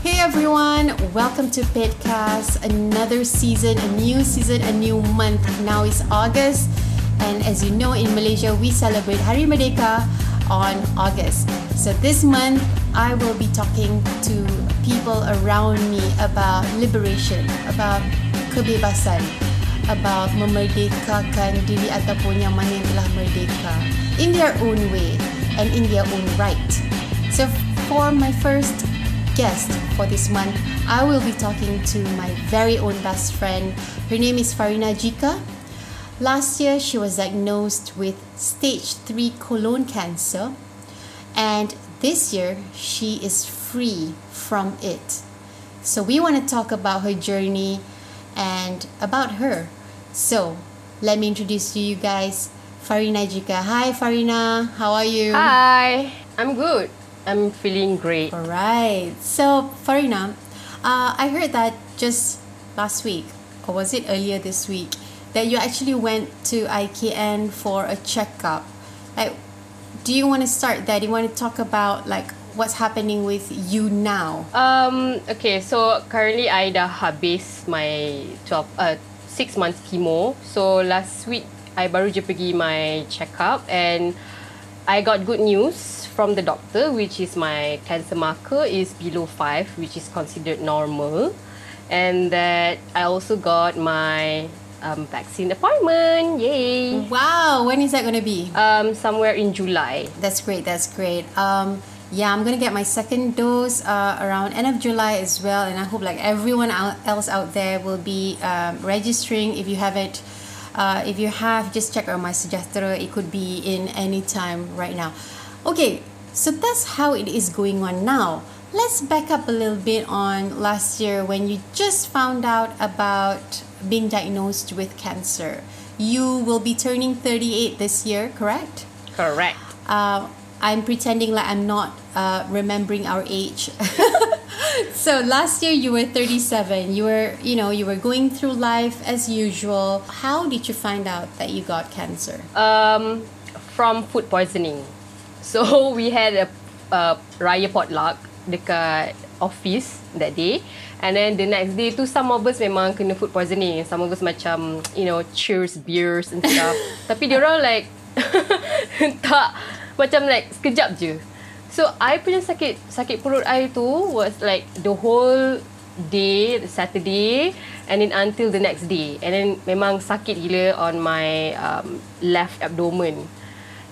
Hey everyone, welcome to Petcast. Another season, a new season, a new month. Now is August, and as you know, in Malaysia we celebrate Hari Merdeka on August. So this month, I will be talking to people around me about liberation, about kebebasan, about memerdekakan diri ataupun yang mana yang telah merdeka in their own way and in their own right. So for my first guest for this month, I will be talking to my very own best friend. Her name is Farina Jika. Last year, she was diagnosed with stage 3 colon cancer, and this year, she is free from it. So, we want to talk about her journey and about her. So, let me introduce to you guys Farina Jika. Hi, Farina. How are you? Hi, I'm good. I'm feeling great. All right. So, Farina, uh, I heard that just last week, or was it earlier this week, that you actually went to IKN for a checkup. Like, do you want to start that? Do you want to talk about like what's happening with you now? Um, okay, so currently I dah habis my 12, uh, 6 months chemo. So last week I baru je pergi my checkup and I got good news from the doctor which is my cancer marker is below 5 which is considered normal and that I also got my um, vaccine appointment yay Wow, when is that going to be? um, somewhere in July That's great. That's great. Um, yeah, I'm gonna get my second dose uh, around end of July as well, and I hope like everyone out, else out there will be um, registering. If you haven't, uh, if you have, just check out my Sejahtera. It could be in any time right now. Okay, so that's how it is going on now. Let's back up a little bit on last year when you just found out about being diagnosed with cancer. You will be turning 38 this year, correct? correct uh, I'm pretending like I'm not uh, remembering our age. so last year you were 37. You were, you know, you were going through life as usual. How did you find out that you got cancer? um, from food poisoning. So we had a, a raya potluck dekat office that day. And then the next day tu some of us memang kena food poisoning. Some of us macam you know cheers beers and stuff. Tapi dia orang like tak macam like sekejap je. So I punya sakit sakit perut I tu was like the whole day Saturday and then until the next day and then memang sakit gila on my um, left abdomen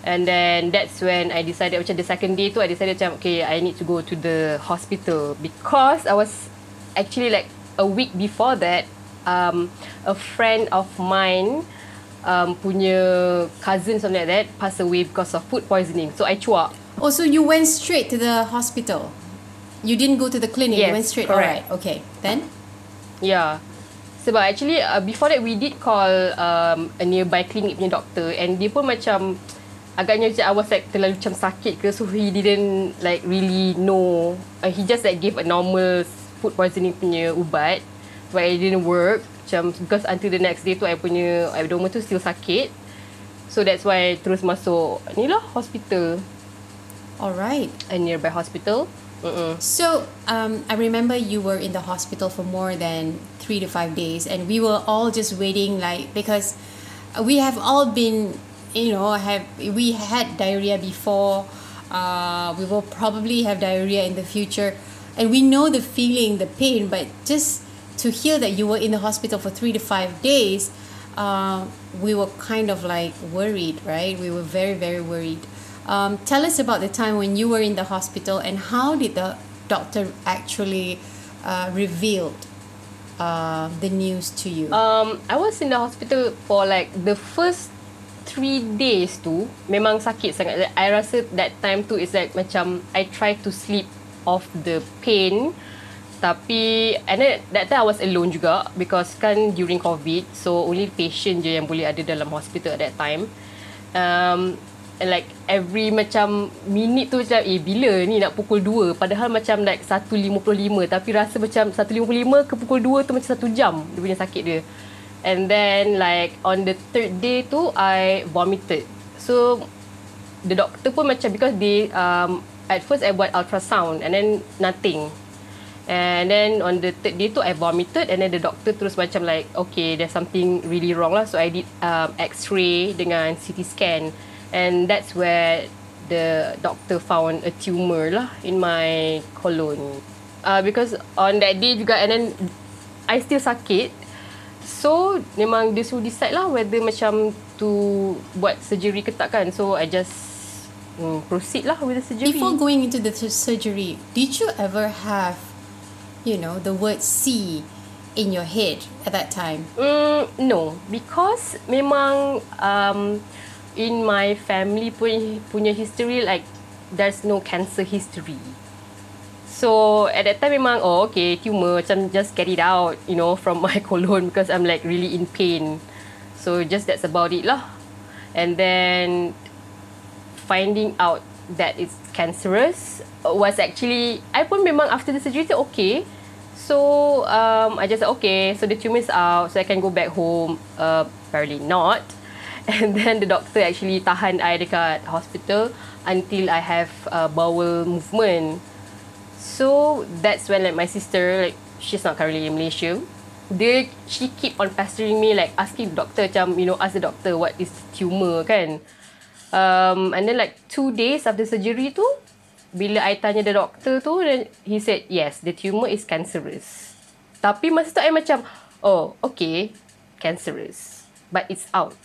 and then that's when I decided macam the second day tu I decided macam okay I need to go to the hospital because I was actually like a week before that um, a friend of mine um, punya cousin something like that passed away because of food poisoning so I cuak Oh, so you went straight to the hospital. You didn't go to the clinic. you Yes, went straight. correct. Alright. Okay. Then. Yeah. Sebab actually uh, before that we did call um, a nearby clinic punya doctor and dia pun macam agaknya macam I was like terlalu macam sakit ke so he didn't like really know. Uh, he just like gave a normal food poisoning punya ubat but it didn't work. Macam because until the next day tu I punya abdomen tu still sakit. So that's why I terus masuk ni lah hospital. Alright. A nearby hospital. Mm-mm. So um, I remember you were in the hospital for more than three to five days, and we were all just waiting, like because we have all been, you know, have we had diarrhea before. Uh, we will probably have diarrhea in the future, and we know the feeling, the pain. But just to hear that you were in the hospital for three to five days, uh, we were kind of like worried, right? We were very very worried. Um, tell us about the time when you were in the hospital and how did the doctor actually uh, revealed uh, the news to you? Um, I was in the hospital for like the first three days tu memang sakit sangat. Like, I rasa that time tu is like macam I try to sleep off the pain. Tapi and then that time I was alone juga because kan during COVID so only patient je yang boleh ada dalam hospital at that time. Um, and like every macam minit tu macam eh bila ni nak pukul 2 padahal macam like 1.55 tapi rasa macam 1.55 ke pukul 2 tu macam 1 jam dia punya sakit dia and then like on the third day tu I vomited. So the doctor pun macam because they um, at first I buat ultrasound and then nothing. And then on the third day tu I vomited and then the doctor terus macam like okay there's something really wrong lah. So I did um, X-ray dengan CT scan. And that's where the doctor found a tumor lah in my colon. Uh, because on that day juga and then I still sakit so memang dia suruh decide lah whether macam to buat surgery ke tak kan so I just mm, proceed lah with the surgery. Before going into the surgery, did you ever have you know, the word C in your head at that time? Mm, no, because memang um, in my family punya, punya history, like there's no cancer history. So at that time memang oh okay tumor macam just get it out you know from my colon because I'm like really in pain. So just that's about it lah. And then finding out that it's cancerous was actually I pun memang after the surgery tu okay. So um, I just said, okay, so the tumor is out, so I can go back home. Uh, apparently not. And then the doctor actually tahan I dekat hospital until I have uh, bowel movement. So that's when like my sister, like she's not currently in Malaysia. They, she keep on pestering me like asking doctor macam, you know, ask the doctor what is tumor kan. Um, and then like two days after surgery tu, bila I tanya the doctor tu then he said yes the tumor is cancerous tapi masa tu I macam oh okay cancerous but it's out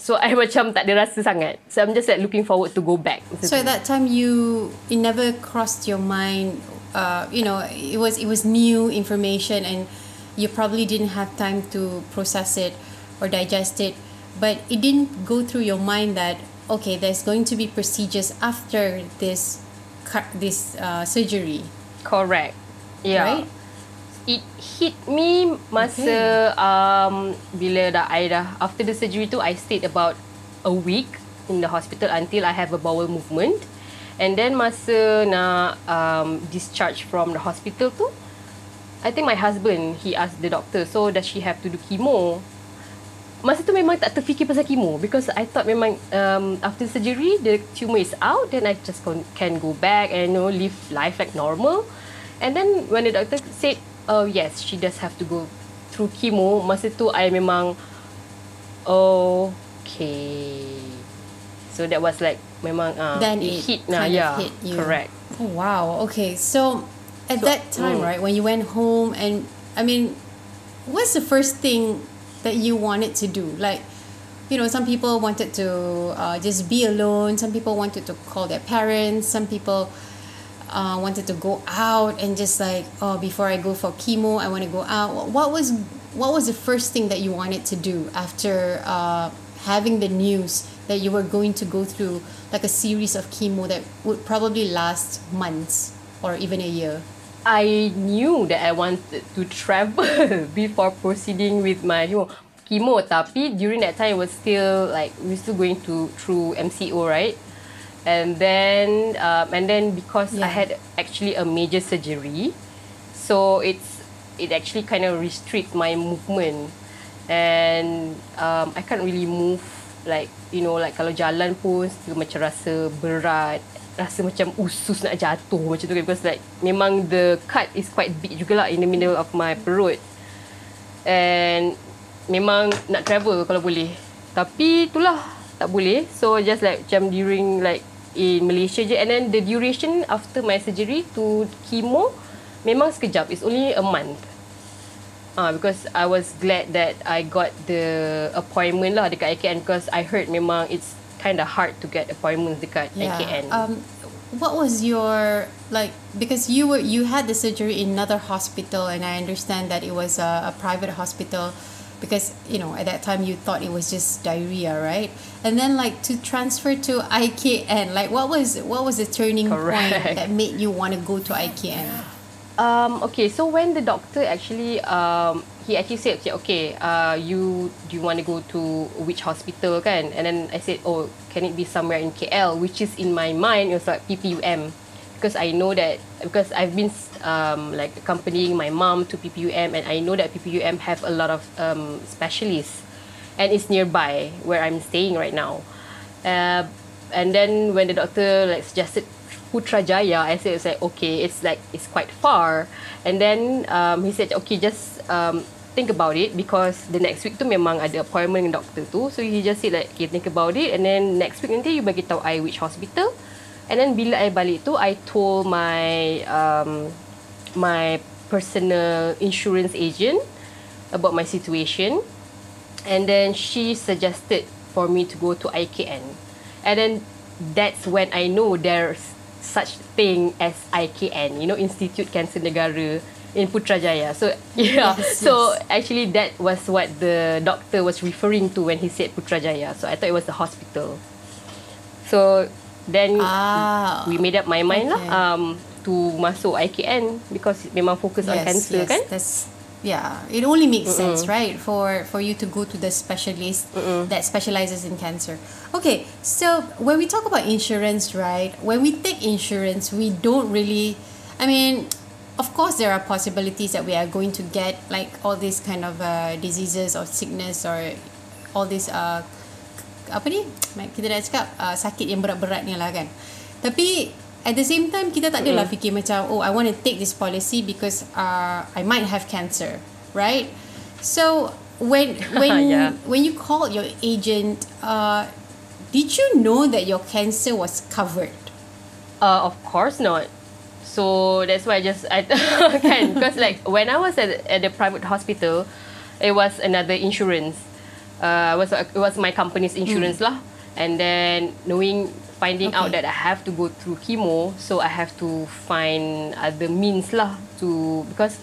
so I macam tak ada rasa sangat so I'm just like looking forward to go back so at that time you it never crossed your mind uh, you know it was it was new information and you probably didn't have time to process it or digest it but it didn't go through your mind that okay there's going to be procedures after this this uh, surgery. Correct. Yeah. Right? It hit me masa okay. um bila dah I dah after the surgery tu I stayed about a week in the hospital until I have a bowel movement. And then masa nak um, discharge from the hospital tu, I think my husband, he asked the doctor, so does she have to do chemo? masa tu memang tak terfikir pasal chemo because I thought memang um, after surgery the tumor is out then I just can go back and you know live life like normal and then when the doctor said oh yes she does have to go through chemo masa tu I memang okay so that was like memang uh, then it, it hit nah yeah hit you. correct oh, wow okay so at so, that time mm. right when you went home and I mean what's the first thing that you wanted to do like you know some people wanted to uh, just be alone some people wanted to call their parents some people uh, wanted to go out and just like oh before i go for chemo i want to go out what was what was the first thing that you wanted to do after uh, having the news that you were going to go through like a series of chemo that would probably last months or even a year? I knew that I wanted to travel before proceeding with my you know, chemo tapi during that time it was still like we're still going to through MCO right? And then um, and then because yeah. I had actually a major surgery so it's it actually kind of restricts my movement. And um, I can't really move like you know like kalau jalan pun still macam rasa berat rasa macam usus nak jatuh macam tu kan because like memang the cut is quite big jugalah in the middle of my perut. And memang nak travel kalau boleh. Tapi itulah tak boleh. So just like macam during like in Malaysia je. And then the duration after my surgery to chemo memang sekejap. It's only a month Ah, uh, because I was glad that I got the appointment lah dekat IKN because I heard memang it's kind of hard to get appointments dekat yeah. IKN. Um, what was your like because you were you had the surgery in another hospital and I understand that it was a, a private hospital because you know at that time you thought it was just diarrhea right and then like to transfer to IKN like what was what was the turning Correct. point that made you want to go to IKN um okay so when the doctor actually um he actually said okay, okay uh, you do you want to go to which hospital kan? And then I said oh can it be somewhere in KL which is in my mind it was like PPUM because I know that because I've been um, like accompanying my mom to PPUM and I know that PPUM have a lot of um, specialists. And it's nearby where I'm staying right now. Uh, and then when the doctor like suggested Putrajaya. I said, it's like, okay, it's like, it's quite far. And then um, he said, okay, just um, think about it because the next week tu memang ada appointment dengan doktor tu. So he just said like, okay, think about it. And then next week nanti you bagi tahu I which hospital. And then bila I balik tu, I told my um, my personal insurance agent about my situation. And then she suggested for me to go to IKN. And then that's when I know there's such thing as IKN, you know, Institute Cancer Negara in Putrajaya. So yeah, Yes, so yes. actually that was what the doctor was referring to when he said Putrajaya. So I thought it was the hospital. So then Ah, we made up my mind okay. lah um, to masuk IKN because memang fokus on cancer kan. That's yeah. It only makes sense, right, for for you to go to the specialist that specializes in cancer. Okay, so when we talk about insurance, right? When we take insurance, we don't really. I mean, of course, there are possibilities that we are going to get like all these kind of uh, diseases or sickness or all these uh, apa ni kita dah cakap uh, sakit yang berat-berat ni lah kan tapi at the same time kita tak adalah fikir macam oh I want to take this policy because uh, I might have cancer right so when when Yeah. when you called your agent uh, did you know that your cancer was covered Uh, of course not. So that's why I just I can because like when I was at, at the private hospital, it was another insurance. Uh, it was it was my company's insurance lah. And then knowing finding out Okay. that I have to go through chemo, so I have to find other means lah to because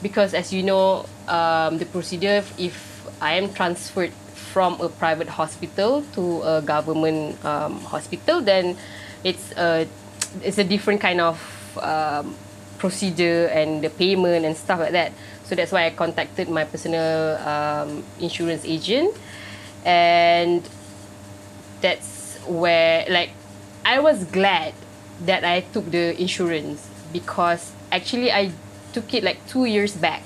because as you know, um, the procedure if I am transferred from a private hospital to a government um, hospital, then it's a it's a different kind of um, procedure and the payment and stuff like that. So that's why I contacted my personal um, insurance agent, and that's where like I was glad that I took the insurance because actually I took it like two years back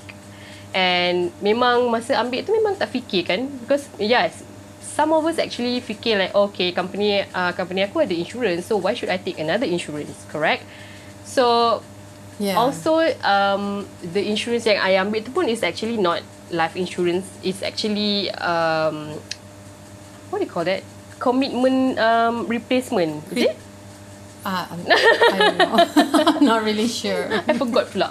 and memang masa ambil tu memang tak fikir kan because yes some of us actually fikir like okay company uh, company aku ada insurance so why should I take another insurance correct so yeah Also, um, the insurance yang I ambil tu pun is actually not life insurance. It's actually um, what do you call that? Commitment um, replacement. Is it? uh, I don't know not really sure I forgot pula.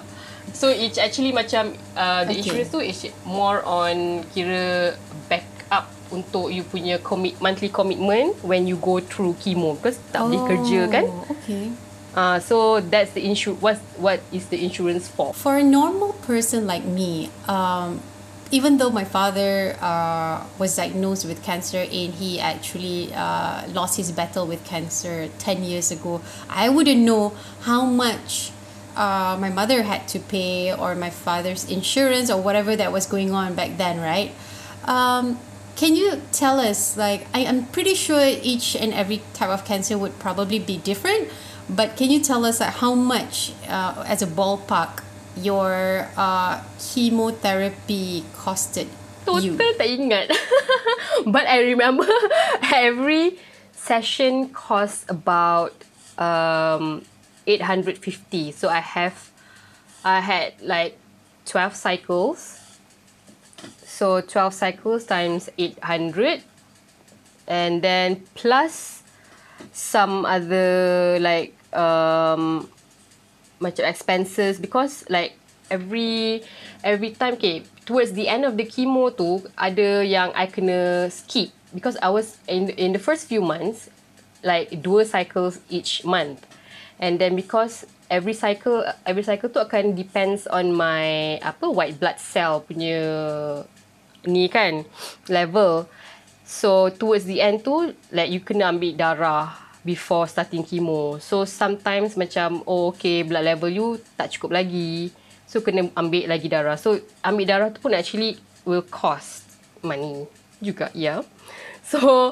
So it's actually macam uh, the Okay. insurance tu is more on kira backup untuk you punya commit monthly commitment when you go through chemo because tak boleh kerja kan. Oh, okay Uh, so that's the insur what what is the insurance for? For a normal person like me, um, even though my father uh, was diagnosed with cancer and he actually uh, lost his battle with cancer 10 years ago, I wouldn't know how much uh, my mother had to pay or my father's insurance or whatever that was going on back then, right? Um, can you tell us, like, I, I'm pretty sure each and every type of cancer would probably be different, but can you tell us like, how much, uh, as a ballpark, your uh, chemotherapy costed you? Total tak ingat. But I remember every session cost about um 850. So I have I had like 12 cycles. So 12 cycles times 800 and then plus some other like um macam expenses because like every every time okay towards the end of the chemo tu ada yang I kena skip because I was in in the first few months like dua cycles each month. And then because every cycle every cycle tu akan depends on my apa white blood cell punya ni kan level. So towards the end tu like you kena ambil darah before starting chemo so sometimes macam oh okay blood level you tak cukup lagi so kena ambil lagi darah so ambil darah tu pun actually will cost money juga yeah so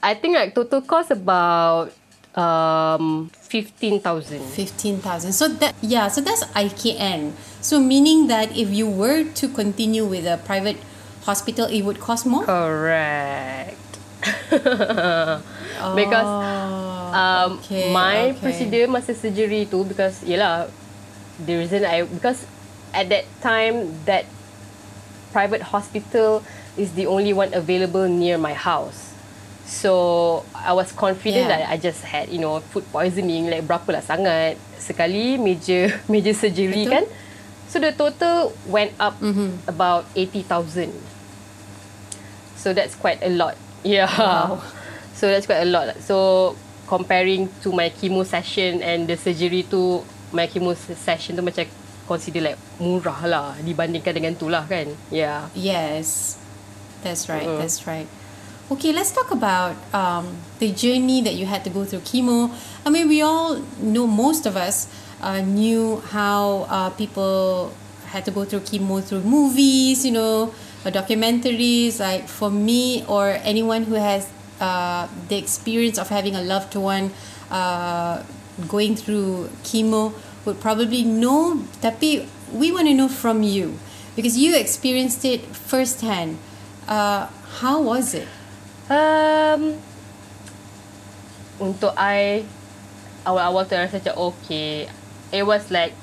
I think like total cost about um 15,000 15,000. So that yeah, so that's IKN. So meaning that if you were to continue with a private hospital it would cost more? correct because Oh. Um, okay, my okay. procedure masa surgery tu because yelah the reason I because at that time that private hospital is the only one available near my house. So I was confident Yeah. that I just had you know food poisoning like berapa lah sangat sekali major major surgery Betul. kan. So the total went up Mhm. about 80,000. So that's quite a lot. Yeah. Wow. So that's quite a lot. So comparing to my chemo session and the surgery tu, my chemo session tu macam consider like murah lah dibandingkan dengan tu lah kan. Yeah. Yes, that's right. Mm. That's right. Okay, let's talk about um, the journey that you had to go through chemo. I mean, we all know most of us uh, knew how uh, people had to go through chemo through movies, you know, or documentaries. Like for me or anyone who has uh, the experience of having a loved one uh, going through chemo would probably know. Tapi we want to know from you because you experienced it firsthand. Uh, how was it? Um, untuk I awal-awal tu rasa macam okay. It was like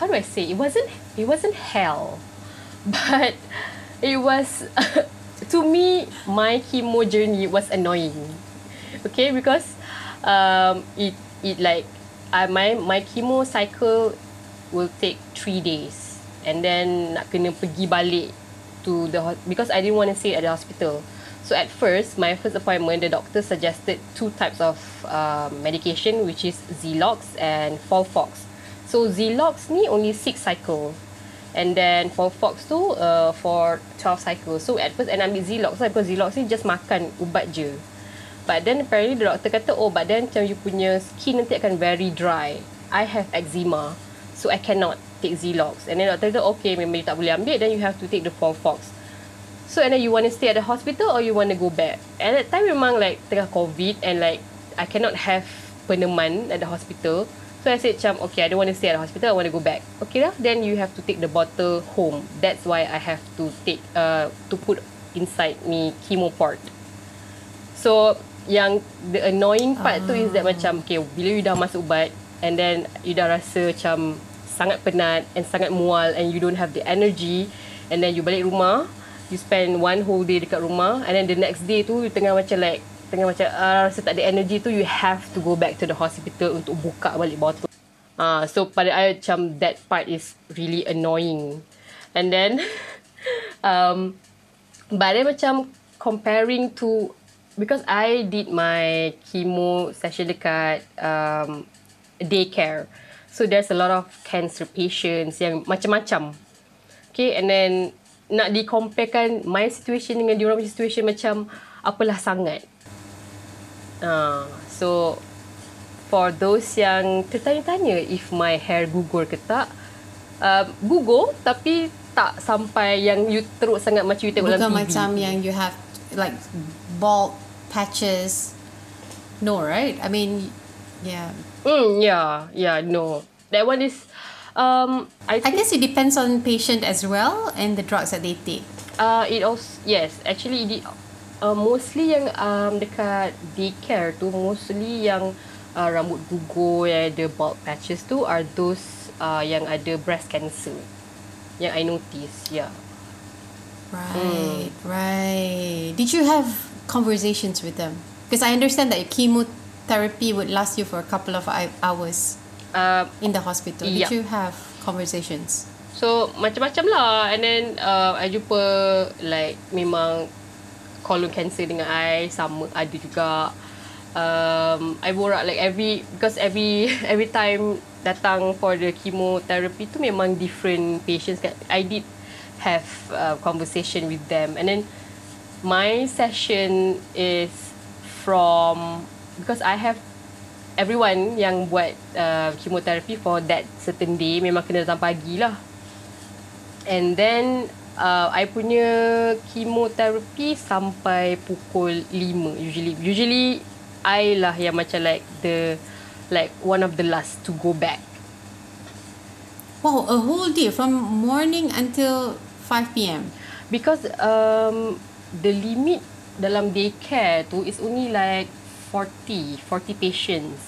how do I say? It wasn't it wasn't hell, but it was to me my chemo journey was annoying. Okay, because um, it it like I my my chemo cycle will take three days, and then nak kena pergi balik to the because I didn't want to stay at the hospital. So at first, my first appointment, the doctor suggested two types of uh, medication, which is Zelox and Folfox. So Zelox ni only six cycle, and then Folfox tu uh, for 12 cycle. So at first, and ambil Zelox lah because Zelox ni just makan ubat je. But then apparently the doctor kata, oh but then macam you punya skin nanti akan very dry. I have eczema, so I cannot take Zelox. And then doctor kata, okay memang you tak boleh ambil, then you have to take the Folfox. So and then you want to stay at the hospital or you want to go back? At that time memang like tengah COVID and like I cannot have peneman at the hospital. So I said macam okay I don't want to stay at the hospital I want to go back. Okay lah then you have to take the bottle home. That's why I have to take uh to put inside me chemo port. So yang the annoying part tu is that macam okay bila you dah masuk ubat and then you dah rasa macam sangat penat and sangat mual and you don't have the energy and then you balik rumah you spend one whole day dekat rumah and then the next day tu you tengah macam like tengah macam uh, rasa tak ada energy tu you have to go back to the hospital untuk buka balik botol. Ah, uh, so pada I macam that part is really annoying. And then um but then macam comparing to because I did my chemo session dekat um, daycare. So there's a lot of cancer patients yang macam-macam. Okay, and then nak di-comparekan my situation dengan diorang situation macam apalah sangat. Uh, so for those yang tertanya-tanya if my hair gugur ke tak, uh, gugur tapi tak sampai yang you teruk sangat macam you tengok Bukan dalam TV. macam yang you have like bald patches. No, right? I mean, yeah. Mm, yeah, yeah, no. That one is, um, I I guess it depends on patient as well and the drugs that they take. uh, it also, yes, actually, it, uh, mostly yang um, dekat daycare tu, mostly yang uh, rambut gugur, yang ada bald patches tu are those uh, yang ada breast cancer. Yang I notice, yeah. Right, right. Did you have conversations with them? Because I understand that chemotherapy would last you for a couple of hou- hours Uh, in the hospital. Did Yeah. you have conversations? So macam-macam lah And then uh, I jumpa Like memang Colon cancer dengan I Sama ada juga. Um, I borak like every Because every Every time Datang for the chemotherapy tu Memang different patients kan. I did Have uh, conversation with them. And then My session is From Because I have everyone yang buat uh, chemotherapy for that certain day memang kena datang pagi lah. And then uh, I punya chemotherapy sampai pukul 5 usually. Usually I lah yang macam like the like one of the last to go back. Wow, a whole day from morning until 5 p.m. Because um, the limit dalam daycare tu is only like 40, 40 patients.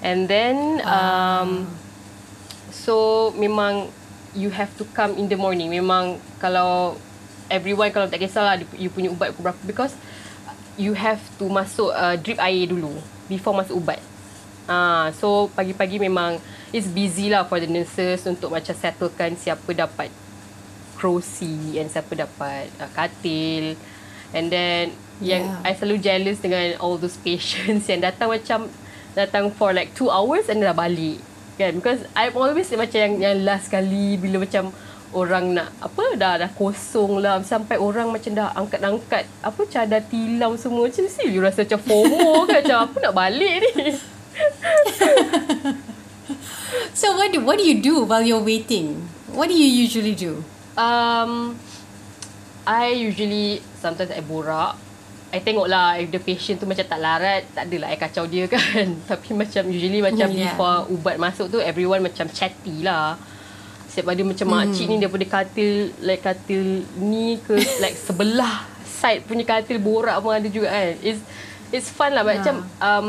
And then um, so memang you have to come in the morning. Memang kalau everyone kalau tak kisahlah you punya ubat berapa because you have to masuk uh, drip air dulu before masuk ubat. Ah, uh, so pagi-pagi memang it's busy lah for the nurses untuk macam settlekan siapa dapat kerusi and siapa dapat uh, katil. And then yeah. yang I selalu jealous dengan all those patients yang datang macam datang for like two hours and dah balik kan? Because I'm always macam yang yang last kali bila macam orang nak apa dah dah kosong lah sampai orang macam dah angkat-angkat apa cadar tilam semua macam si you rasa macam FOMO kan macam apa nak balik ni? So what do what do you do while you're waiting? What do you usually do? Um I usually sometimes I borak I tengok lah if the patient tu macam tak larat, tak adalah I kacau dia kan. Tapi macam usually macam yeah. before ubat masuk tu, everyone macam chatty lah. Sebab dia macam hmm. makcik ni daripada katil, like katil ni ke like sebelah side punya katil borak pun ada juga kan. It's it's fun lah. Yeah. Macam um,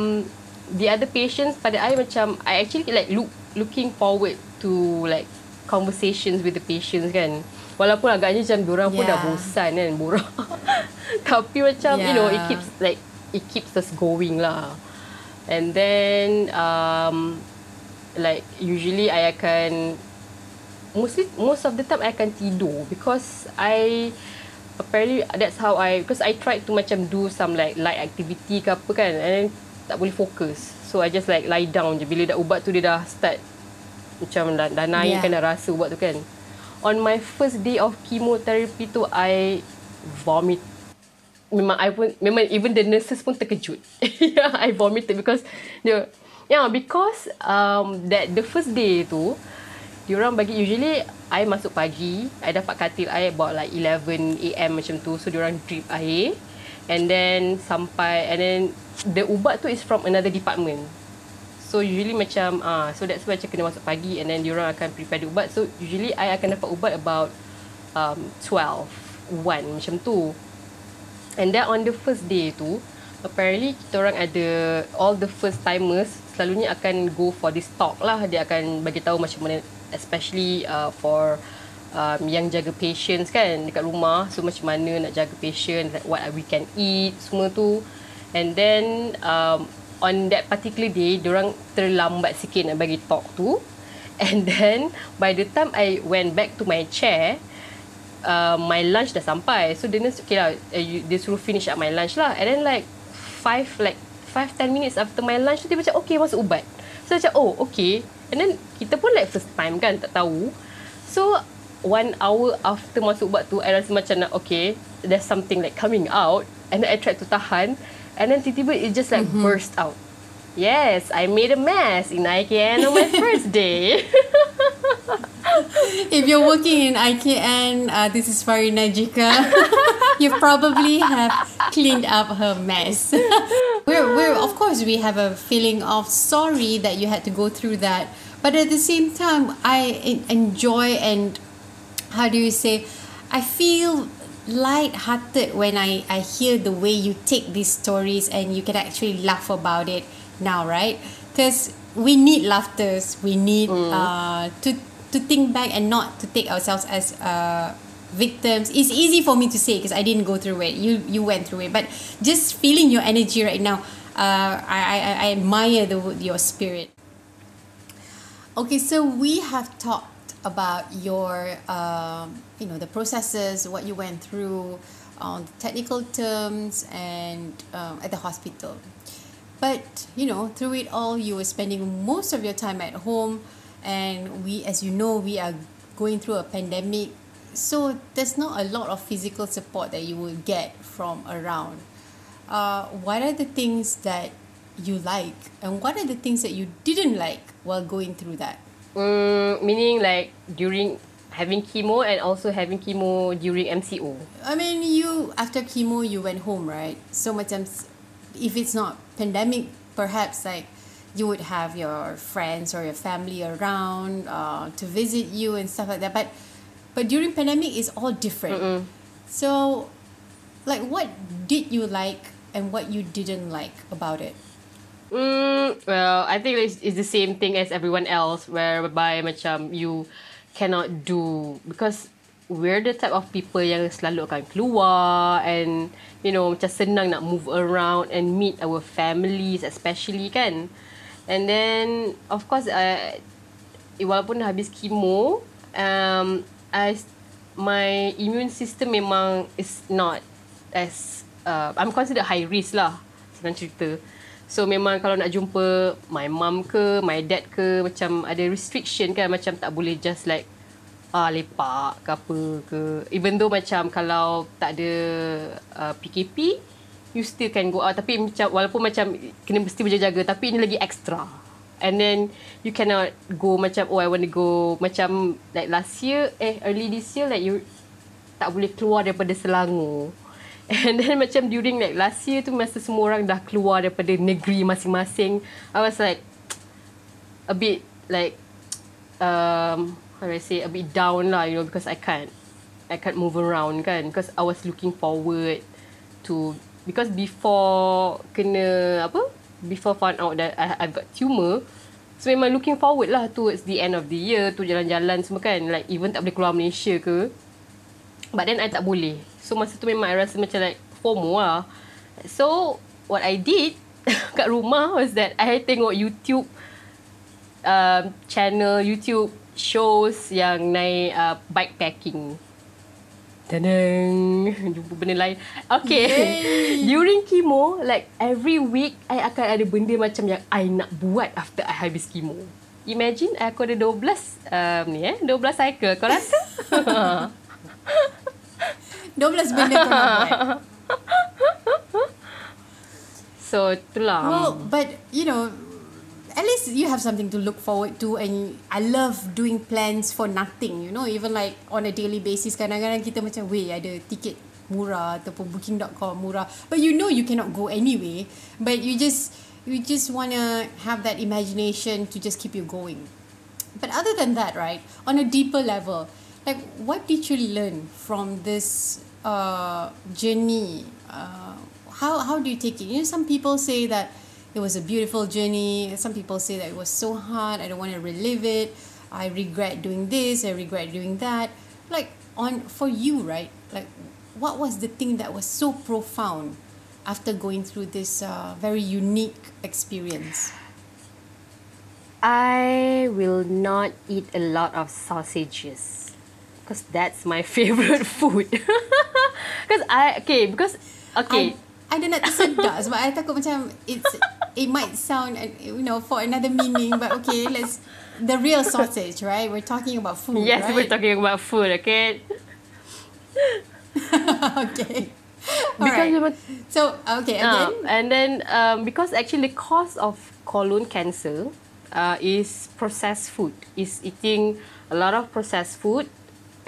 the other patients pada I macam, I actually like look looking forward to like conversations with the patients kan. Walaupun agaknya macam diorang yeah. pun dah bosan kan borak. Tapi macam yeah. you know it keeps like it keeps us going lah. And then um like usually I akan mostly most of the time I akan tidur because I apparently that's how I because I tried to macam do some like light activity ke apa kan and then tak boleh fokus. So I just like lie down je bila dah ubat tu dia dah start macam dah, dah naik yeah. kan dah rasa ubat tu kan on my first day of chemotherapy tu I vomit. Memang I pun memang even the nurses pun terkejut. Yeah I vomited because the yeah because um that the first day tu diorang bagi usually I masuk pagi I dapat katil air about like 11 am macam tu so diorang drip air. And then sampai and then the ubat tu is from another department So usually macam ah uh, so that's why macam kena masuk pagi and then diorang akan prepare ubat. So usually I akan dapat ubat about um 12 1 macam tu. And then on the first day tu apparently kita orang ada all the first timers selalunya akan go for this talk lah. Dia akan bagi tahu macam mana especially uh, for um, yang jaga patients kan dekat rumah. So macam mana nak jaga patient, like what we can eat, semua tu. And then um, on that particular day, orang terlambat sikit nak bagi talk tu. And then, by the time I went back to my chair, uh, my lunch dah sampai. So, dia okay lah, uh, dia suruh finish up my lunch lah. And then like, five, like, five, ten minutes after my lunch tu, dia macam, okay, masuk ubat. So, macam, oh, okay. And then, kita pun like first time kan, tak tahu. So, one hour after masuk ubat tu, I rasa macam nak, okay, there's something like coming out. And then I tried to tahan. And then tiba-tiba it just like mm-hmm. burst out. Yes, I made a mess in IKN on my first day. if you're working in IKN, uh, this is very Najika. you probably have cleaned up her mess. we're, we're, of course, we have a feeling of sorry that you had to go through that. But at the same time, I enjoy and, how do you say, I feel light-hearted when I, I hear the way you take these stories and you can actually laugh about it now, right? Because we need laughters. We need mm. uh, to to think back and not to take ourselves as uh, victims. It's easy for me to say because I didn't go through it. You you went through it, but just feeling your energy right now, uh, I, I I admire the your spirit. Okay, so we have talked about your um, you know the processes what you went through on technical terms and um, at the hospital. But you know through it all you were spending most of your time at home and we as you know we are going through a pandemic. So there's not a lot of physical support that you will get from around. Uh, what are the things that you like and what are the things that you didn't like while going through that Mm, meaning like during having chemo and also having chemo during MCO. I mean, you after chemo you went home, right? So macam if it's not pandemic, perhaps like you would have your friends or your family around uh, to visit you and stuff like that. But but during pandemic, it's all different. Mm-mm. So, like, what did you like and what you didn't like about it? Mm, well, I think it's, it's the same thing as everyone else, whereby macam you cannot do because we're the type of people yang selalu akan keluar and you know macam senang nak move around and meet our families especially kan. And then of course uh, walaupun habis chemo, um, I my immune system memang is not as uh, I'm considered high risk lah senang cerita. So memang kalau nak jumpa my mum ke, my dad ke macam ada restriction kan macam tak boleh just like ah lepak ke apa ke. Even though macam kalau tak ada uh, PKP you still can go out tapi macam walaupun macam kena mesti berjaga-jaga tapi ini lagi extra. And then you cannot go macam oh I want to go macam like last year eh early this year like you tak boleh keluar daripada Selangor. And then macam during like last year tu masa semua orang dah keluar daripada negeri masing-masing, I was like a bit like um how do I say a bit down lah, you know, because I can't I can't move around kan. Because I was looking forward to because before kena apa before found out that I I've got tumor so memang looking forward lah towards the end of the year tu jalan-jalan semua kan. Like even tak boleh keluar Malaysia ke but then I tak boleh So masa tu memang I rasa macam like FOMO lah. So what I did kat rumah was that I tengok YouTube um, channel, YouTube shows yang naik uh, bike packing. Tadang. Jumpa benda lain. Okay. Yay. During chemo, like every week, I akan ada benda macam yang I nak buat after I habis chemo. Imagine aku ada 12 um, ni eh, 12 cycle. Kau rasa? 12 benda kau nak buat. So, itulah. Well, but you know, at least you have something to look forward to and I love doing plans for nothing, you know, even like on a daily basis kadang-kadang kita macam, weh ada tiket murah ataupun booking.com murah. But you know you cannot go anyway, but you just you just want to have that imagination to just keep you going. But other than that, right, on a deeper level, like what did you learn from this uh, journey uh, how how do you take it? You know some people say that it was a beautiful journey. Some people say that it was so hard. I don't want to relive it. I regret doing this. I regret doing that. Like on for you right? Like what was the thing that was so profound after going through this uh, very unique experience? I will not eat a lot of sausages because that's my favorite food. Because I okay because okay. I, dah nak tersedak sebab I takut macam it's it might sound you know for another meaning but okay let's the real sausage right we're talking about food yes right? we're talking about food okay okay because Alright. so okay and uh, then and then um, because actually the cause of colon cancer uh, is processed food is eating a lot of processed food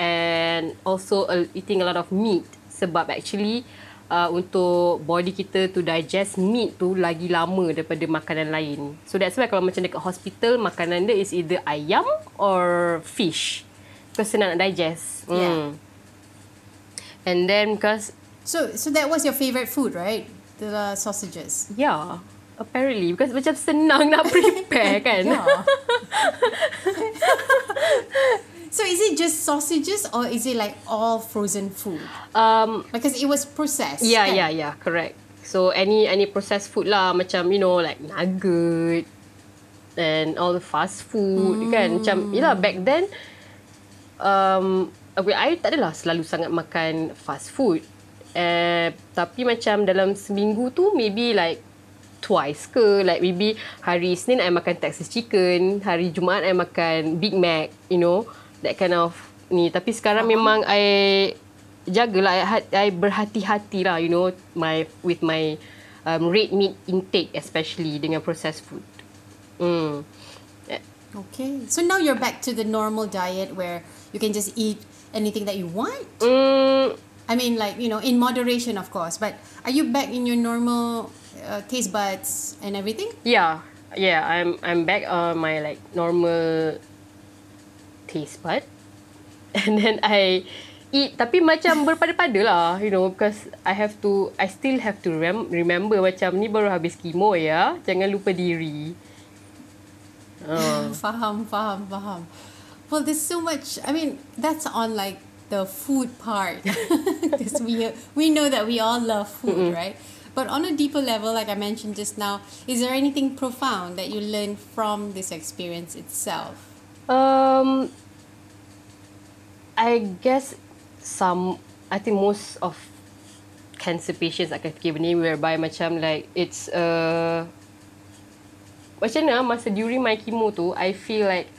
and also uh, eating a lot of meat sebab actually uh, untuk body kita to digest meat tu lagi lama daripada makanan lain. So that's why kalau macam dekat hospital makanan dia is either ayam or fish. Because senang nak digest. Mm. Yeah. And then because so so that was your favorite food right the uh, sausages yeah, apparently because macam senang nak prepare kan. yeah So is it just sausages or is it like all frozen food? Um Because it was processed. Yeah, kan? yeah, yeah, correct. So any any processed food lah macam you know like nugget and all the fast food mm. kan macam yalah back then um okay, I tak adalah selalu sangat makan fast food. Eh tapi macam dalam seminggu tu maybe like twice ke like maybe hari Isnin I makan Texas chicken, hari Jumaat I makan Big Mac, you know, that kind of ni tapi sekarang uh-huh. memang I jagalah I, I berhati-hati lah you know my with my um, red meat intake especially dengan processed food. Mm. Okay. So now you're back to the normal diet where you can just eat anything that you want. Mm, I mean, like you know, in moderation, of course. But are you back in your normal uh, taste buds and everything? yeah, yeah. I'm I'm back on my like normal taste bud, and then I eat. Tapi macam berpada-pada lah you know because I have to I still have to rem- remember macam ni baru habis kemo ya. Jangan lupa diri. Uh. faham faham faham. Well there's so much I mean that's on like the food part. Because we we know that we all love food Mm-mm. right? But on a deeper level like I mentioned just now is there anything profound that you learned from this experience itself um I guess some I think most of cancer patients akan fikir benda ni whereby macam like it's a macam mana masa during my chemo tu I feel like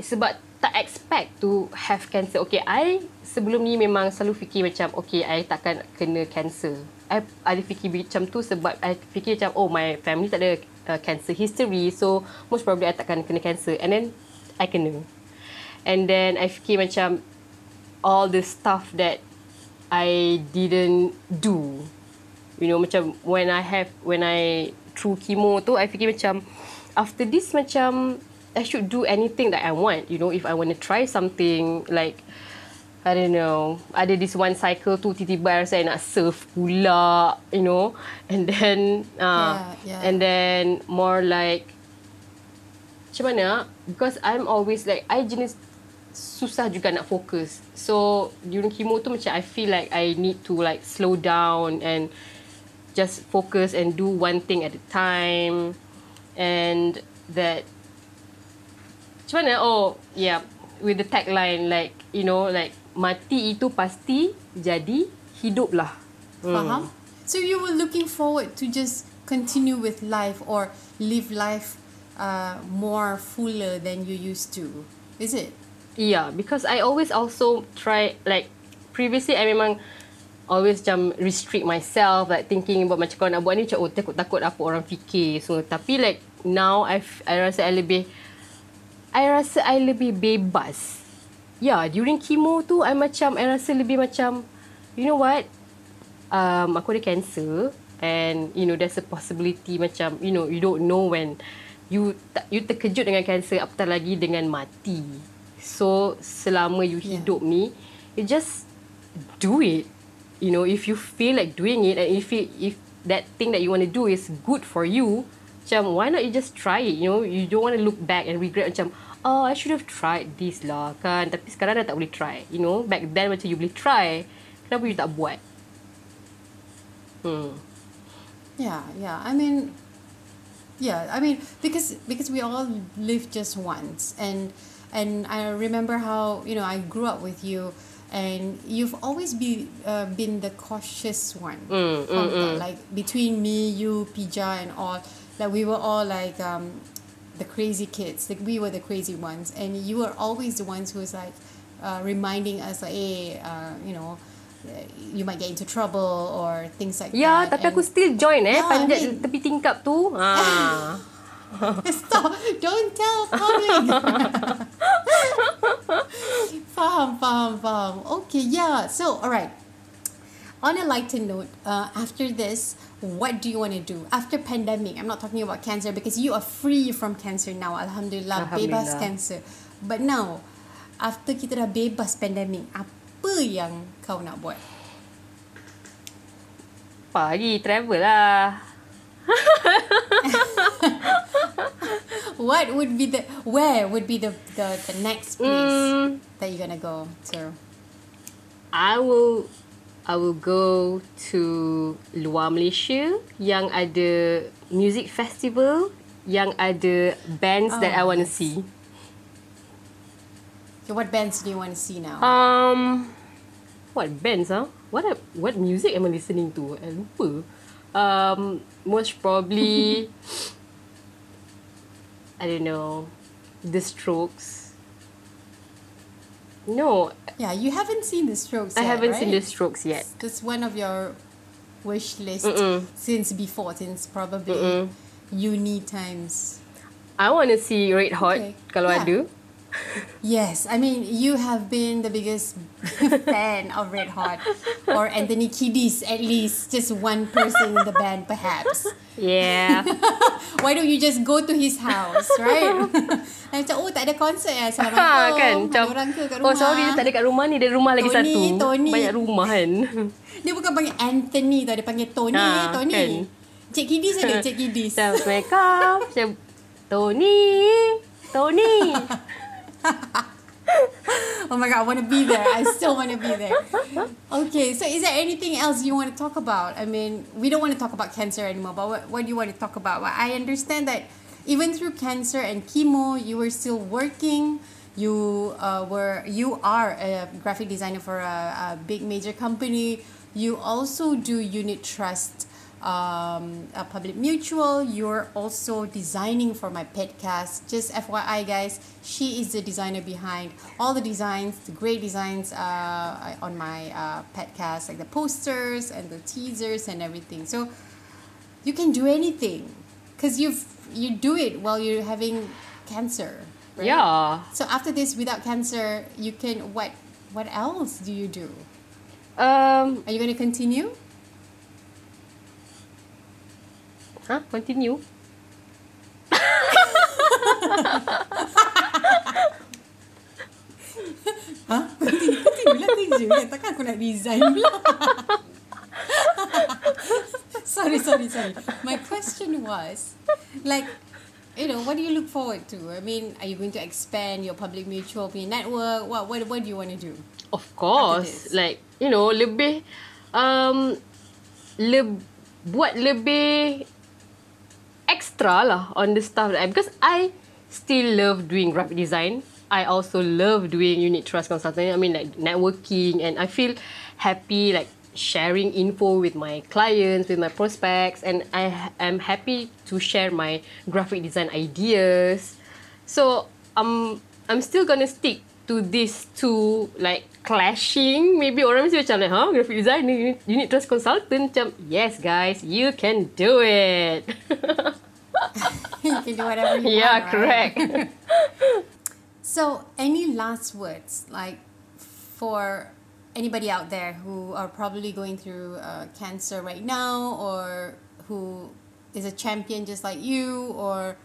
sebab tak expect to have cancer. Okay, I sebelum ni memang selalu fikir macam, okay, I takkan kena cancer. I ada fikir macam tu sebab I fikir macam, oh, my family tak ada uh, cancer history. So, most probably I takkan kena cancer. And then, I kena. And then I fikir macam all the stuff that I didn't do. You know macam when I have when I through chemo tu I fikir macam after this macam I should do anything that I want. You know if I want to try something like I don't know. Ada this one cycle tu tiba-tiba saya nak surf pula, you know. And then uh, yeah, yeah. and then more like macam mana? Because I'm always like I jenis susah juga nak fokus. So during chemo tu macam I feel like I need to like slow down and just focus and do one thing at a time and that macam mana oh yeah with the tagline like you know like mati itu pasti jadi hidup lah hmm. faham so you were looking forward to just continue with life or live life uh, more fuller than you used to is it Yeah, because I always also try like previously I memang always macam restrict myself like thinking about macam kau nak buat ni macam oh takut takut apa orang fikir so tapi like now I I rasa I lebih I rasa I lebih bebas. Yeah, during chemo tu I macam I rasa lebih macam you know what um aku ada cancer and you know there's a possibility macam you know you don't know when you you terkejut dengan cancer apatah lagi dengan mati. So selama you hidup yeah. ni, you just do it. You know, if you feel like doing it and if it, if that thing that you want to do is good for you, macam why not you just try it? You know, you don't want to look back and regret macam oh I should have tried this lah kan. Tapi sekarang dah tak boleh try. You know, back then macam you boleh try, kenapa you tak buat? Hmm. Yeah, yeah. I mean, yeah. I mean because because we all live just once and and I remember how you know I grew up with you and you've always be uh, been the cautious one mm, mm, mm. like between me you pija and all like we were all like um, the crazy kids like we were the crazy ones and you were always the ones who was like uh, reminding us like hey uh, you know you might get into trouble or things like yeah, that. Ya, tapi and, aku still join eh yeah, panjat I mean, tepi tingkap tu. Ah. Stop. Don't tell public. faham, faham, faham. Okay, yeah. So, all right. On a lighter note, uh, after this, what do you want to do after pandemic? I'm not talking about cancer because you are free from cancer now. Alhamdulillah, Alhamdulillah. bebas cancer. But now, after kita dah bebas pandemic, apa yang kau nak buat? Pergi travel lah. what would be the where would be the the, the next place mm. that you're gonna go to? I will I will go to luar Malaysia yang ada music festival yang ada bands oh, that I want to see. So what bands do you want to see now? Um, what bands? Huh? What what music am I listening to? I lupa. Um, most probably, I don't know, The Strokes. No. Yeah, you haven't seen The Strokes. I yet, haven't right? seen The Strokes yet. That's one of your wish list Mm-mm. since before, since probably Mm-mm. uni times. I want to see Red Hot okay. kalau yeah. ada. Yes, I mean you have been the biggest fan of Red Hot or Anthony Kiedis at least, just one person in the band perhaps. Yeah. Why don't you just go to his house, right? macam oh tak ada konsert ya eh, ha, Assalamualaikum. kan? Ada Macam, orang ke kat oh rumah? sorry dia tak ada kat rumah ni, dia rumah lagi Tony, satu. Tony. Banyak rumah kan. Dia bukan panggil Anthony tau, dia panggil Tony, Ha, Tony. kan? Cik Kiedis ada Cik Kiedis. Macam Assalamualaikum. Macam Tony. Tony. Oh my god, I want to be there. I still want to be there. Okay, so is there anything else you want to talk about? I mean, we don't want to talk about cancer anymore, but what, what do you want to talk about? Well, I understand that even through cancer and chemo, you were still working. You uh, were you are a graphic designer for a, a big major company. You also do unit trust um, a public mutual. You're also designing for my podcast Just FYI, guys, she is the designer behind all the designs, the great designs uh, on my uh, petcast, like the posters and the teasers and everything. So you can do anything because you've you do it while you're having cancer. right? yeah. So after this, without cancer, you can what? What else do you do? Um, Are you going to continue? Huh? Continue. Huh? Continue, continue lah kerja kan. Takkan aku nak resign pula. sorry, sorry, sorry. My question was, like, you know, what do you look forward to? I mean, are you going to expand your public mutual punya network? What, what, what do you want to do? Of course. Like, you know, lebih um le, buat lebih extra lah on the stuff that I, because I still love doing graphic design. I also love doing unit trust consulting. I mean like networking and I feel happy like sharing info with my clients, with my prospects and I am happy to share my graphic design ideas. So um I'm still gonna stick to these two like clashing. Maybe orang mesti macam like, huh? Graphic designer, unit, unit trust consultant. Macam, yes guys, you can do it. you can do whatever you yeah, want. right? correct. So, any last words, like for anybody out there who are probably going through uh, cancer right now, or who is a champion just like you, or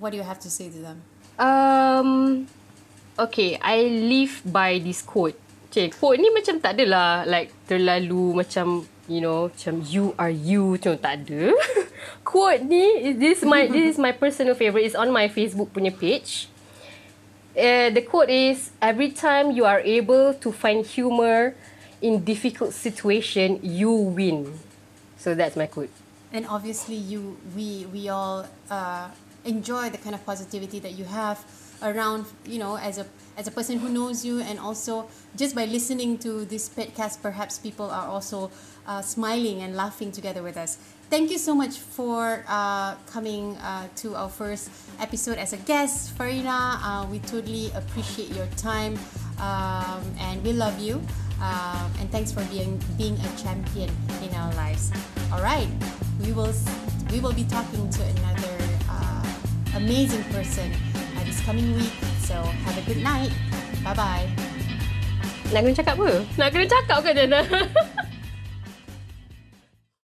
what do you have to say to them? Um, okay, I live by this quote. Okay, quote ni macam tak adalah like terlalu macam you know macam you are you macam tak ada. quote ni this is my this is my personal favorite. It's on my Facebook punya page. Uh, the quote is every time you are able to find humor in difficult situation, you win. So that's my quote. And obviously, you we we all uh, enjoy the kind of positivity that you have around. You know, as a as a person who knows you, and also just by listening to this podcast, perhaps people are also uh, smiling and laughing together with us. Thank you so much for uh, coming uh, to our first episode as a guest, Farina. Uh, we totally appreciate your time, um, and we love you. Um, and thanks for being being a champion in our lives. All right, we will we will be talking to another uh, amazing person uh, this coming week. So have a good night. Bye bye. Nak kena cakap apa? Nak kena cakap ke Jana?